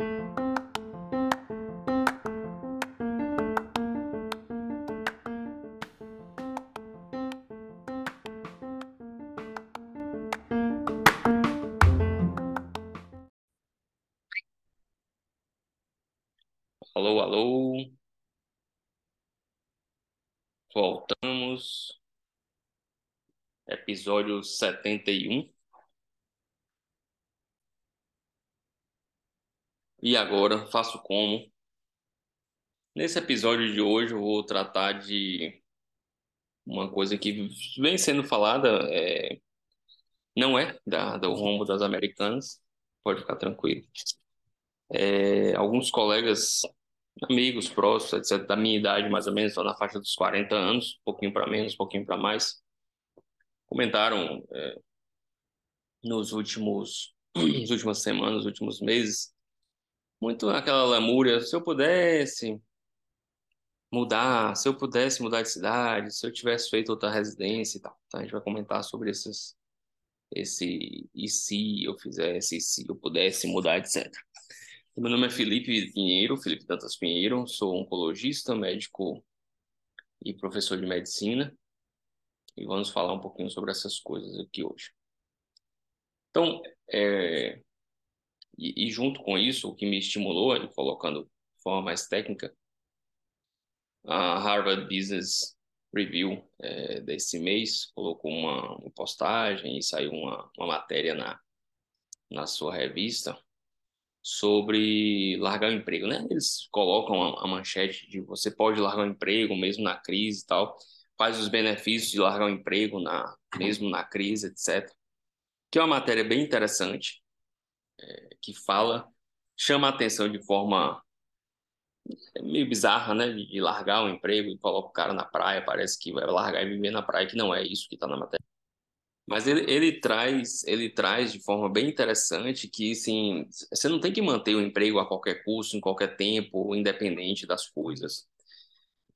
Alô, alô, voltamos. Episódio 71. E agora, faço como? Nesse episódio de hoje, eu vou tratar de uma coisa que vem sendo falada, é... não é da, do rombo das americanas, pode ficar tranquilo. É, alguns colegas amigos próximos, etc., da minha idade, mais ou menos, na faixa dos 40 anos, um pouquinho para menos, um pouquinho para mais, comentaram é, nos últimos, nas últimas semanas, nos últimos meses, muito aquela lamúria, se eu pudesse mudar, se eu pudesse mudar de cidade, se eu tivesse feito outra residência e tal. Então, a gente vai comentar sobre esses, esse e se eu fizesse, e se eu pudesse mudar, etc. Meu nome é Felipe Pinheiro, Felipe Dantas Pinheiro, sou oncologista, médico e professor de medicina, e vamos falar um pouquinho sobre essas coisas aqui hoje. Então, é, e, e, junto com isso, o que me estimulou, colocando de forma mais técnica, a Harvard Business Review é, desse mês colocou uma, uma postagem e saiu uma, uma matéria na, na sua revista sobre largar o emprego, né? Eles colocam a, manchete de você pode largar o emprego mesmo na crise e tal, quais os benefícios de largar o emprego na mesmo na crise, etc. Que é uma matéria bem interessante, é, que fala, chama a atenção de forma meio bizarra, né? De, de largar o emprego e coloca o cara na praia, parece que vai largar e viver na praia, que não é isso que está na matéria. Mas ele, ele traz ele traz de forma bem interessante que assim, você não tem que manter o emprego a qualquer custo, em qualquer tempo, independente das coisas.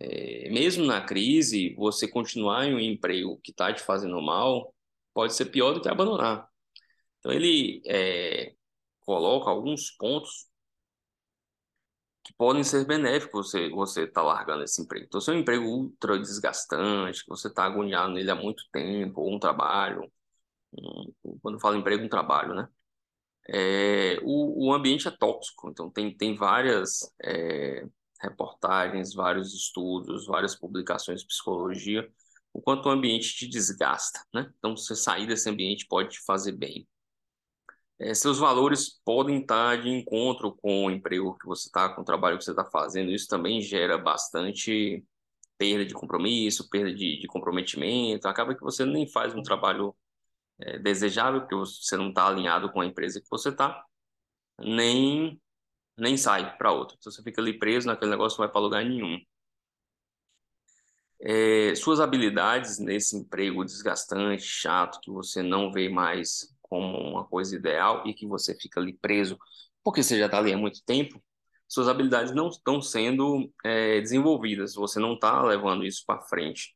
É, mesmo na crise, você continuar em um emprego que está te fazendo mal pode ser pior do que abandonar. Então ele é, coloca alguns pontos que podem ser benéficos você você tá largando esse emprego. Então, se é um emprego ultra desgastante, você está agoniado nele há muito tempo, ou um trabalho, um, quando falo emprego, um trabalho, né? É, o, o ambiente é tóxico, então tem, tem várias é, reportagens, vários estudos, várias publicações de psicologia, o quanto o ambiente te desgasta, né? Então, você sair desse ambiente pode te fazer bem é, seus valores podem estar de encontro com o emprego que você está, com o trabalho que você está fazendo. Isso também gera bastante perda de compromisso, perda de, de comprometimento. Acaba que você nem faz um trabalho é, desejável, porque você não está alinhado com a empresa que você está, nem, nem sai para outra. Então você fica ali preso naquele negócio, não vai para lugar nenhum. É, suas habilidades nesse emprego desgastante, chato, que você não vê mais como uma coisa ideal e que você fica ali preso porque você já está ali há muito tempo, suas habilidades não estão sendo é, desenvolvidas, você não está levando isso para frente.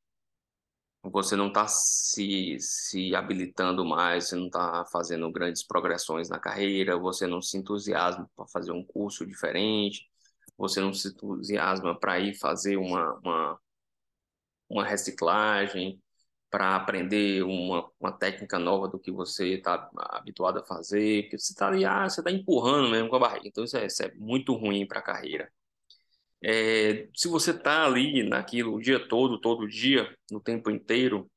Você não está se, se habilitando mais, você não está fazendo grandes progressões na carreira, você não se entusiasma para fazer um curso diferente, você não se entusiasma para ir fazer uma, uma, uma reciclagem, para aprender uma, uma técnica nova do que você está habituado a fazer, porque você está ali, ah, você está empurrando mesmo com a barriga, então isso é, isso é muito ruim para a carreira. É, se você está ali naquilo o dia todo, todo dia, no tempo inteiro,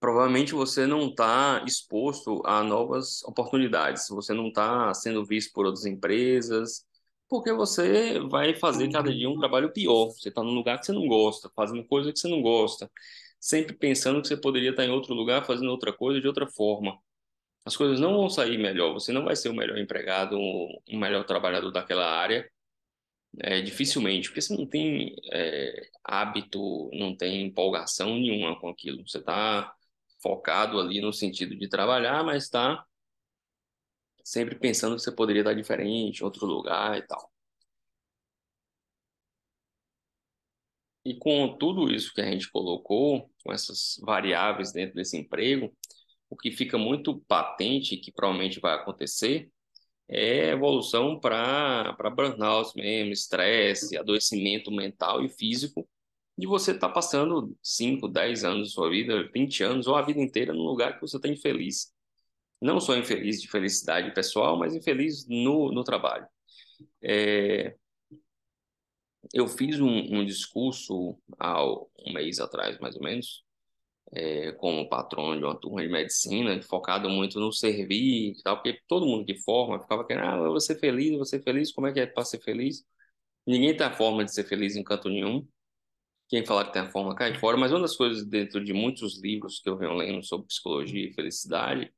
provavelmente você não está exposto a novas oportunidades, você não está sendo visto por outras empresas, porque você vai fazer cada dia um trabalho pior. Você está num lugar que você não gosta, fazendo coisa que você não gosta sempre pensando que você poderia estar em outro lugar fazendo outra coisa de outra forma. As coisas não vão sair melhor, você não vai ser o melhor empregado, o melhor trabalhador daquela área, é, dificilmente, porque você não tem é, hábito, não tem empolgação nenhuma com aquilo. Você está focado ali no sentido de trabalhar, mas está sempre pensando que você poderia estar diferente, em outro lugar e tal. E com tudo isso que a gente colocou, com essas variáveis dentro desse emprego, o que fica muito patente, que provavelmente vai acontecer, é evolução para burnout mesmo, estresse, adoecimento mental e físico, de você estar tá passando 5, 10 anos da sua vida, 20 anos, ou a vida inteira num lugar que você está infeliz. Não só infeliz de felicidade pessoal, mas infeliz no, no trabalho. É, eu fiz um, um, discurso há um mês atrás, mais ou menos, é, como patrono de uma turma de medicina, focado muito no servir e tal, porque todo mundo que forma ficava querendo, ah, ser feliz, ser feliz, como é que é para ser feliz? Ninguém tem a forma de ser feliz em canto nenhum. Quem falar que tem a forma cai fora, mas uma das coisas dentro de muitos livros que eu venho lendo sobre psicologia e felicidade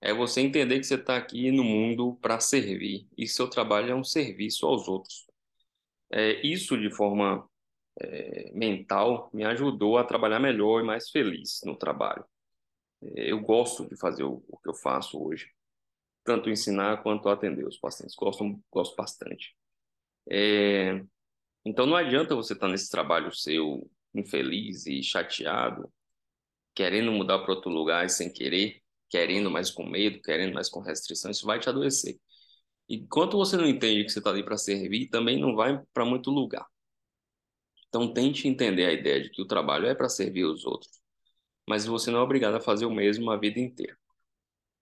é você entender que você está aqui no mundo para servir e seu trabalho é um serviço aos outros. É, isso de forma é, mental me ajudou a trabalhar melhor e mais feliz no trabalho. É, eu gosto de fazer o, o, que eu faço hoje, tanto ensinar quanto atender os pacientes. Gosto, gosto bastante. É, então não adianta você estar tá nesse trabalho seu infeliz e chateado, querendo mudar para outro lugar e sem querer, querendo mais com medo, querendo mais com restrição, isso vai te adoecer. Enquanto você não entende que você está ali para servir, também não vai para muito lugar. Então tente entender a ideia de que o trabalho é para servir os outros, mas você não é obrigado a fazer o mesmo a vida inteira.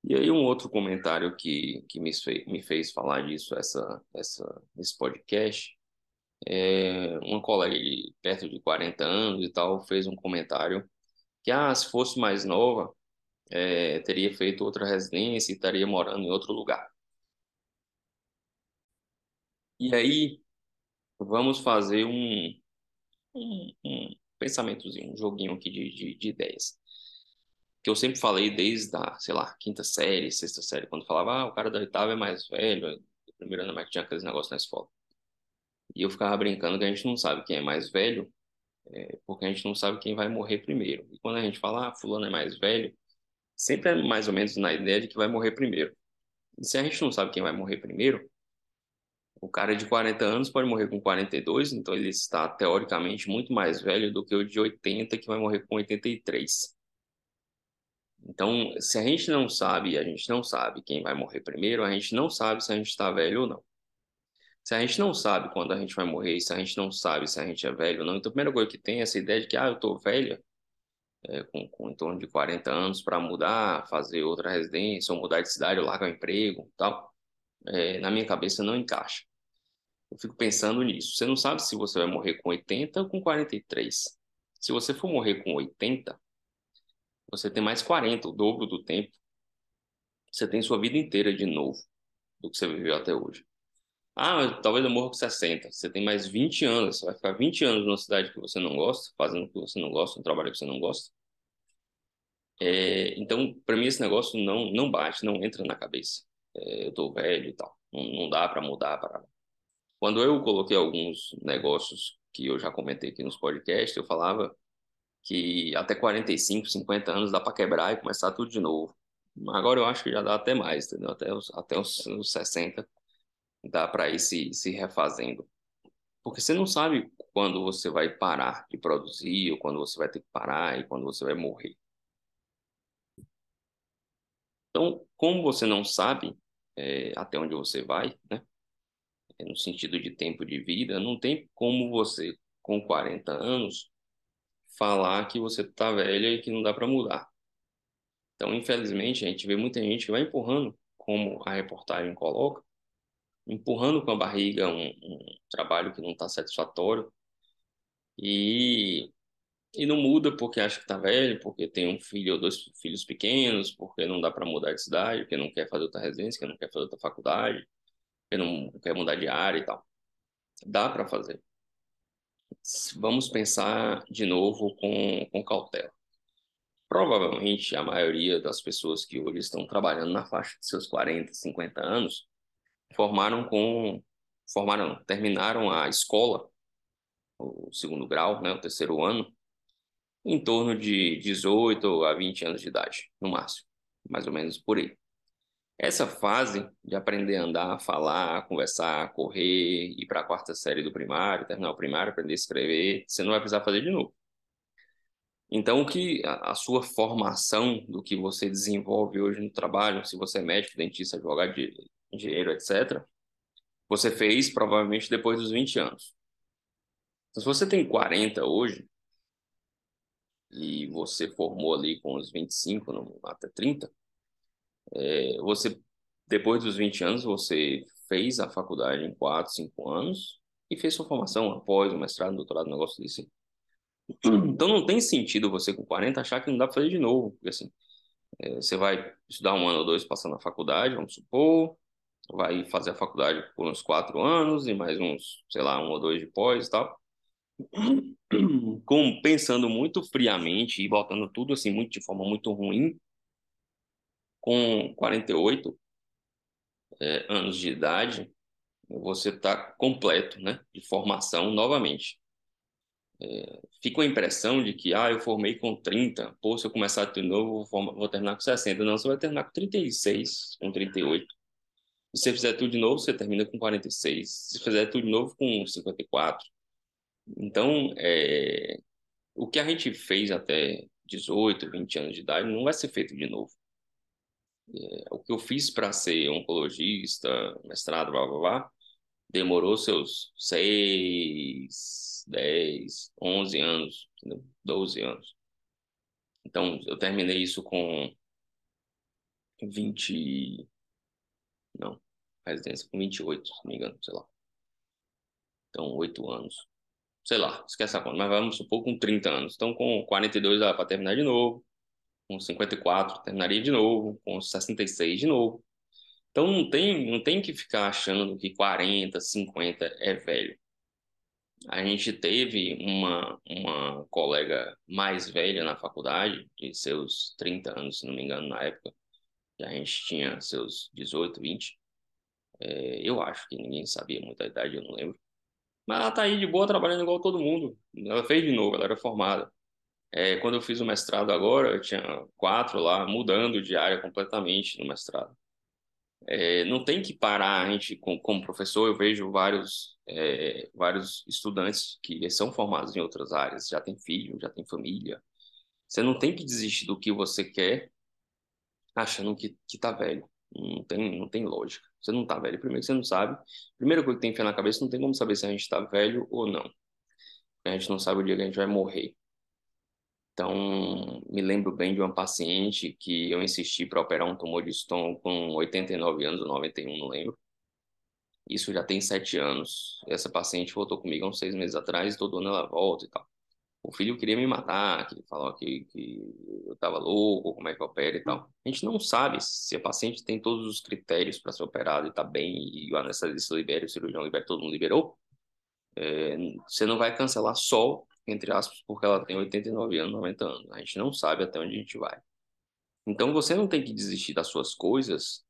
E aí um outro comentário que, que me, fez, me fez falar disso essa, essa, nesse podcast, é, uma colega de perto de 40 anos e tal fez um comentário que, ah, se fosse mais nova, é, teria feito outra residência e estaria morando em outro lugar. E aí, vamos fazer um, um, um pensamentozinho, um joguinho aqui de, de, de, ideias. Que eu sempre falei desde a, sei lá, quinta série, sexta série, quando falava, ah, o cara da oitava é mais velho, o primeiro ano é mais que tinha aqueles negócios na escola. E eu ficava brincando que a gente não sabe quem é mais velho, é, porque a gente não sabe quem vai morrer primeiro. E quando a gente fala, ah, fulano é mais velho, sempre é mais ou menos na ideia de que vai morrer primeiro. E se a gente não sabe quem vai morrer primeiro, o cara de 40 anos pode morrer com 42, então ele está teoricamente muito mais velho do que o de 80 que vai morrer com 83. Então, se a gente não sabe, a gente não sabe quem vai morrer primeiro, a gente não sabe se a gente está velho ou não. Se a gente não sabe quando a gente vai morrer, se a gente não sabe se a gente é velho ou não, então a primeira coisa que tem é essa ideia de que, ah, eu estou velha, é, com, com em torno de 40 anos para mudar, fazer outra residência, ou mudar de cidade, ou largar o emprego tal, é, na minha cabeça não encaixa. Eu fico pensando nisso. Você não sabe se você vai morrer com 80 ou com 43. Se você for morrer com 80, você tem mais 40, o dobro do tempo. Você tem sua vida inteira de novo do que você viveu até hoje. Ah, talvez eu morra com 60. Você tem mais 20 anos. Você vai ficar 20 anos numa cidade que você não gosta, fazendo o que você não gosta, um trabalho que você não gosta. É, então, para mim, esse negócio não, não bate, não entra na cabeça. É, eu tô velho e tal. Não, não dá para mudar para. Quando eu coloquei alguns negócios que eu já comentei aqui nos podcasts, eu falava que até 45, 50 anos dá para quebrar e começar tudo de novo. Agora eu acho que já dá até mais, entendeu? Até os, até os, os 60 dá para ir se, se refazendo. Porque você não sabe quando você vai parar de produzir, ou quando você vai ter que parar, e quando você vai morrer. Então, como você não sabe é, até onde você vai, né? No sentido de tempo de vida, não tem como você, com 40 anos, falar que você está velha e que não dá para mudar. Então, infelizmente, a gente vê muita gente que vai empurrando, como a reportagem coloca, empurrando com a barriga um, um trabalho que não está satisfatório e, e não muda porque acha que está velho, porque tem um filho ou dois filhos pequenos, porque não dá para mudar de cidade, porque não quer fazer outra residência, porque não quer fazer outra faculdade, porque não quer mudar de área e tal. Dá para fazer. Vamos pensar de novo com, com cautela. Provavelmente a maioria das pessoas que hoje estão trabalhando na faixa de seus 40, 50 anos formaram com formaram, terminaram a escola, o segundo grau, né, o terceiro ano, em torno de 18 a 20 anos de idade, no máximo, mais ou menos por aí. Essa fase de aprender a andar, falar, conversar, correr, ir para a quarta série do primário, terminar o primário, aprender a escrever, você não vai precisar fazer de novo. Então, o que a, sua formação do que você desenvolve hoje no trabalho, se você é médico, dentista, advogado, engenheiro, etc., você fez provavelmente depois dos 20 anos. Então, se você tem 40 hoje, e você formou ali com os 25, não, até 30, é, você, depois dos 20 anos, você fez a faculdade em 4, 5 anos e fez sua formação após o mestrado, doutorado, negócio desse. Então não tem sentido você com 40 achar que não dá para fazer de novo, porque assim, é, você vai estudar um ano ou dois passando na faculdade, vamos supor, vai fazer a faculdade por uns quatro anos e mais uns, sei lá, um ou dois de pós e tal. Com, pensando muito friamente e botando tudo assim muito de forma muito ruim, com 48 é, anos de idade, você está completo, né, de formação novamente. É, fica a impressão de que, ah, eu formei com 30, pô, se eu começar de novo, vou, vou terminar com 60. Não, você vai terminar com 36, com 38. E se você fizer tudo de novo, você termina com 46. Se fizer tudo de novo, com 54. Então, é, o que a gente fez até 18, 20 anos de idade não vai ser feito de novo. É, o que eu fiz para ser oncologista, mestrado, blá, blá, blá, demorou seus 6, 10, 11 anos, entendeu? 12 anos. Então, eu terminei isso com 20. Não, residência com 28, se não me engano, sei lá. Então, 8 anos sei lá, esquece a conta, mas vamos supor com 30 anos. Então, com 42 dá para terminar de novo, com 54 terminaria de novo, com 66 de novo. Então, não tem, não tem que ficar achando que 40, 50 é velho. A gente teve uma, uma colega mais velha na faculdade, de seus 30 anos, se não me engano, na época, que a gente tinha seus 18, 20. É, eu acho que ninguém sabia muita idade, eu não lembro. Mas ela tá aí de boa, trabalhando igual todo mundo. Ela fez de novo, ela era formada. É, quando eu fiz o mestrado agora, eu tinha quatro lá, mudando de área completamente no mestrado. É, não tem que parar, a gente, como, como professor, eu vejo vários, é, vários estudantes que são formados em outras áreas, já tem filho, já tem família. Você não tem que desistir do que você quer achando que, que tá velho. Não tem, não tem lógica. Você não tá velho. Primeiro você não sabe. Primeira coisa que tem que na cabeça, não tem como saber se a gente tá velho ou não. A gente não sabe o dia que a gente vai morrer. Então, me lembro bem de uma paciente que eu insisti para operar um tumor de estômago com 89 anos ou 91, não lembro. Isso já tem sete anos. Essa paciente voltou comigo há uns seis meses atrás, todo ano ela volta e tal o filho queria me matar, que falou que, que eu estava louco, como é que opera e tal. A gente não sabe se a paciente tem todos os critérios para ser operado e está bem, e o anestesista libera, o cirurgião libera, todo mundo liberou. É, você não vai cancelar só, entre aspas, porque ela tem 89 anos, 90 anos. A gente não sabe até onde a gente vai. Então você não tem que desistir das suas coisas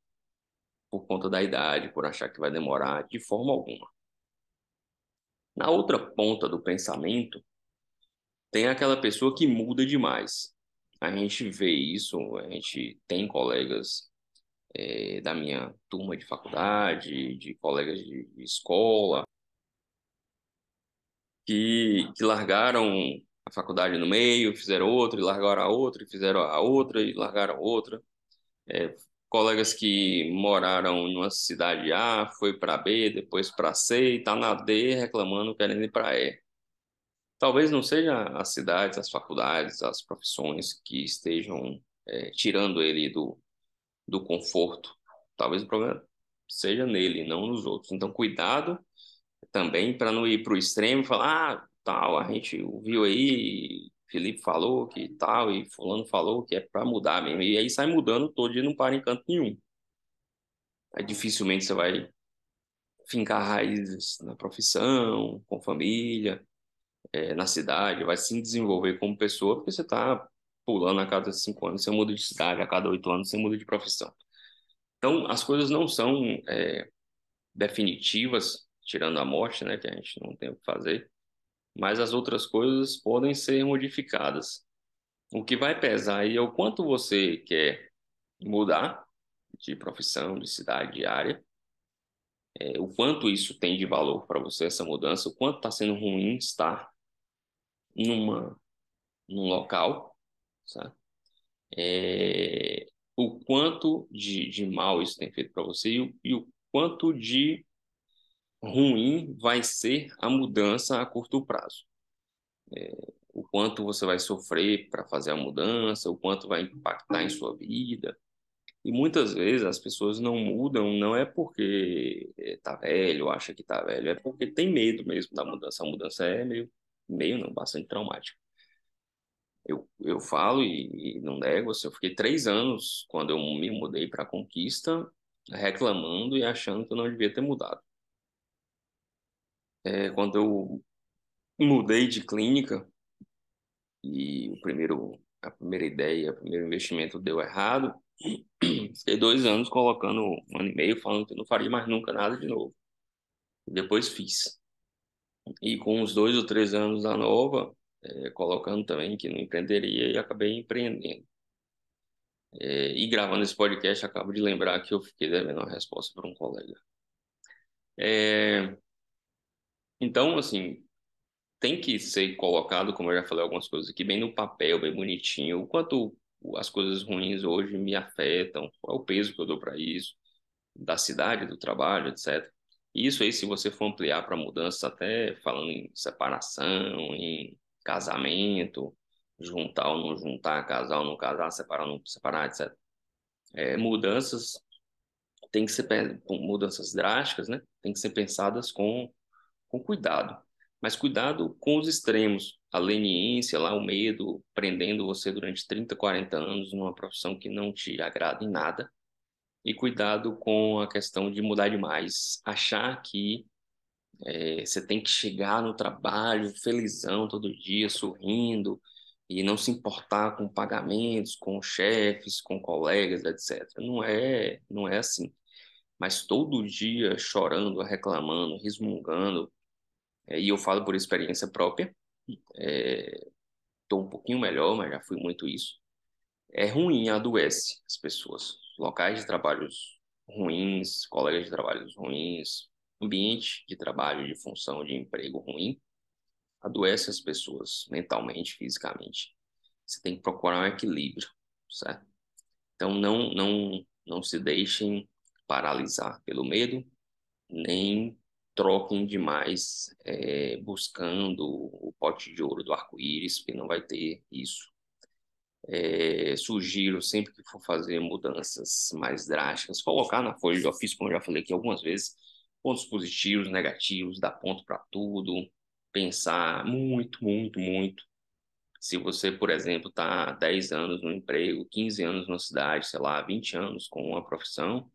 por conta da idade, por achar que vai demorar, de forma alguma. Na outra ponta do pensamento, tem aquela pessoa que muda demais. A gente vê isso, a gente tem colegas é, da minha turma de faculdade, de colegas de, de escola, que, que largaram a faculdade no meio, fizeram outra, e largaram a outra, e fizeram a outra, e largaram outra. É, colegas que moraram numa cidade A, foi para B, depois para C, e tá na D reclamando, querendo ir para E. Talvez não seja as cidades, as faculdades, as profissões que estejam é, tirando ele do, do conforto. Talvez o problema seja nele, não nos outros. Então, cuidado também para não ir para o extremo e falar, ah, tal, a gente viu aí, Felipe falou que tal, e fulano falou que é para mudar mesmo. E aí sai mudando todo dia não para em canto nenhum. Aí dificilmente você vai fincar raízes na profissão, com família é, na cidade, vai se desenvolver como pessoa, porque você está pulando a cada cinco anos, você muda de cidade, a cada oito anos você muda de profissão. Então, as coisas não são é, definitivas, tirando a morte, né, que a gente não tem o que fazer, mas as outras coisas podem ser modificadas. O que vai pesar aí é o quanto você quer mudar de profissão, de cidade, de área, é, o quanto isso tem de valor para você, essa mudança, o quanto está sendo ruim estar numa, num local, sabe? É, o quanto de, de mal isso tem feito para você e e o quanto de ruim vai ser a mudança a curto prazo. É, o quanto você vai sofrer para fazer a mudança, o quanto vai impactar em sua vida. E muitas vezes as pessoas não mudam, não é porque tá velho, acha que tá velho, é porque tem medo mesmo da mudança. A mudança é meio, meio não, bastante traumática. Eu, eu falo e, e não nego, assim, eu fiquei três anos quando eu me mudei para Conquista, reclamando e achando que eu não devia ter mudado. É, quando eu mudei de clínica e o primeiro, a primeira ideia, o primeiro investimento deu errado, fiquei dois anos colocando um ano e meio falando que não faria mais nunca nada de novo. E depois fiz. E com os dois ou três anos da nova, é, colocando também que não empreenderia e acabei empreendendo. É, e gravando esse podcast, acabo de lembrar que eu fiquei devendo uma resposta para um colega. É, então, assim, tem que ser colocado, como eu já falei algumas coisas aqui, bem no papel, bem bonitinho, o quanto as coisas ruins hoje me afetam, qual é o peso que eu dou para isso, da cidade, do trabalho, etc. Isso aí, se você for ampliar para mudança, até falando em separação, em casamento, juntar ou não juntar, casar ou não casar, separar ou não separar, etc. É, mudanças tem que ser mudanças drásticas, né? Tem que ser pensadas com, com cuidado. Mas cuidado com os extremos, a leniência, lá o medo prendendo você durante 30, 40 anos numa profissão que não te agrada em nada. E cuidado com a questão de mudar demais, achar que é, você tem que chegar no trabalho felizão todo dia, sorrindo, e não se importar com pagamentos, com chefes, com colegas, etc. Não é, não é assim. Mas todo dia chorando, reclamando, resmungando, e eu falo por experiência própria, estou é, um pouquinho melhor, mas já fui muito isso. É ruim, adoece as pessoas. Locais de trabalhos ruins, colegas de trabalhos ruins, ambiente de trabalho, de função, de emprego ruim, adoece as pessoas mentalmente, fisicamente. Você tem que procurar um equilíbrio, certo? Então não não não se deixem paralisar pelo medo, nem troquem demais é, buscando o pote de ouro do arco-íris, porque não vai ter isso. É, sugiro sempre que for fazer mudanças mais drásticas, colocar na folha de ofício, como eu já falei aqui algumas vezes, pontos positivos, negativos, dar ponto para tudo, pensar muito, muito, muito. Se você, por exemplo, está 10 anos no emprego, 15 anos na cidade, sei lá, 20 anos com uma profissão,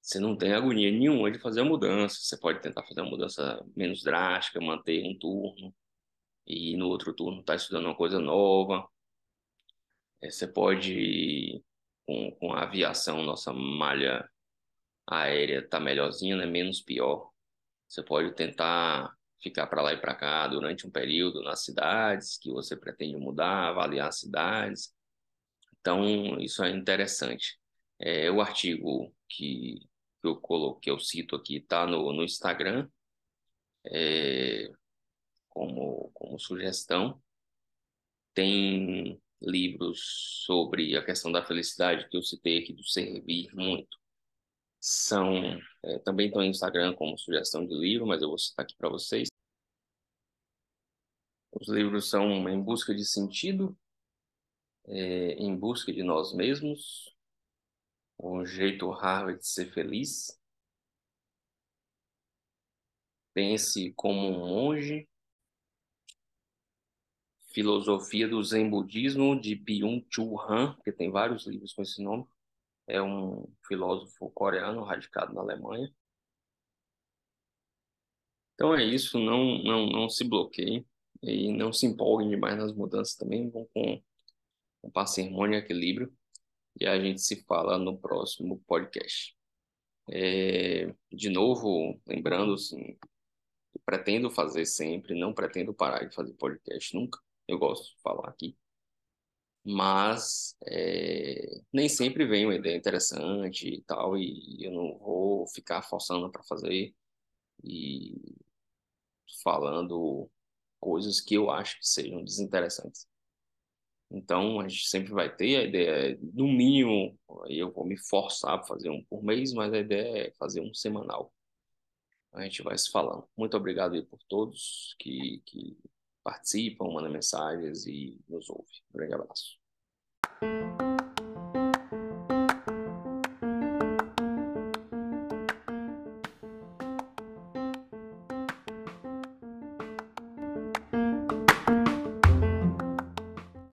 você não tem agonia nenhuma de fazer a mudança. Você pode tentar fazer uma mudança menos drástica, manter um turno, e no outro turno estar tá estudando uma coisa nova. É, você pode, com, com a aviação, nossa malha aérea tá melhorzinha, né? Menos pior. Você pode tentar ficar para lá e para cá durante um período nas cidades que você pretende mudar, avaliar as cidades. Então, isso é interessante. É, o artigo que, que eu coloquei, eu cito aqui, está no, no Instagram, é, como, como sugestão. Tem livros sobre a questão da felicidade que eu citei aqui do servir muito são é, também estão no Instagram como sugestão de livro, mas eu vou citar aqui para vocês. Os livros são Em Busca de Sentido, é, Em Busca de Nós Mesmos, O Jeito Harvard de Ser Feliz, Pense como um Monge, Filosofia do Zen Budismo, de Byung-Chul Han, que tem vários livros com esse nome. É um filósofo coreano radicado na Alemanha. Então é isso, não, não, não se bloqueiem e não se empolguem demais nas mudanças também, vão com, com parcimônia e equilíbrio e a gente se fala no próximo podcast. É, de novo, lembrando, assim, pretendo fazer sempre, não pretendo parar de fazer podcast nunca, eu gosto de falar aqui mas é, nem sempre vem uma ideia interessante e tal, e eu não vou ficar forçando para fazer e falando coisas que eu acho que sejam desinteressantes. Então, a gente sempre vai ter a ideia, no mínimo, eu vou me forçar a fazer um por mês, mas a ideia é fazer um semanal. A gente vai se falando. Muito obrigado aí por todos que, que participam, mandam mensagens e nos ouvem. Um grande abraço.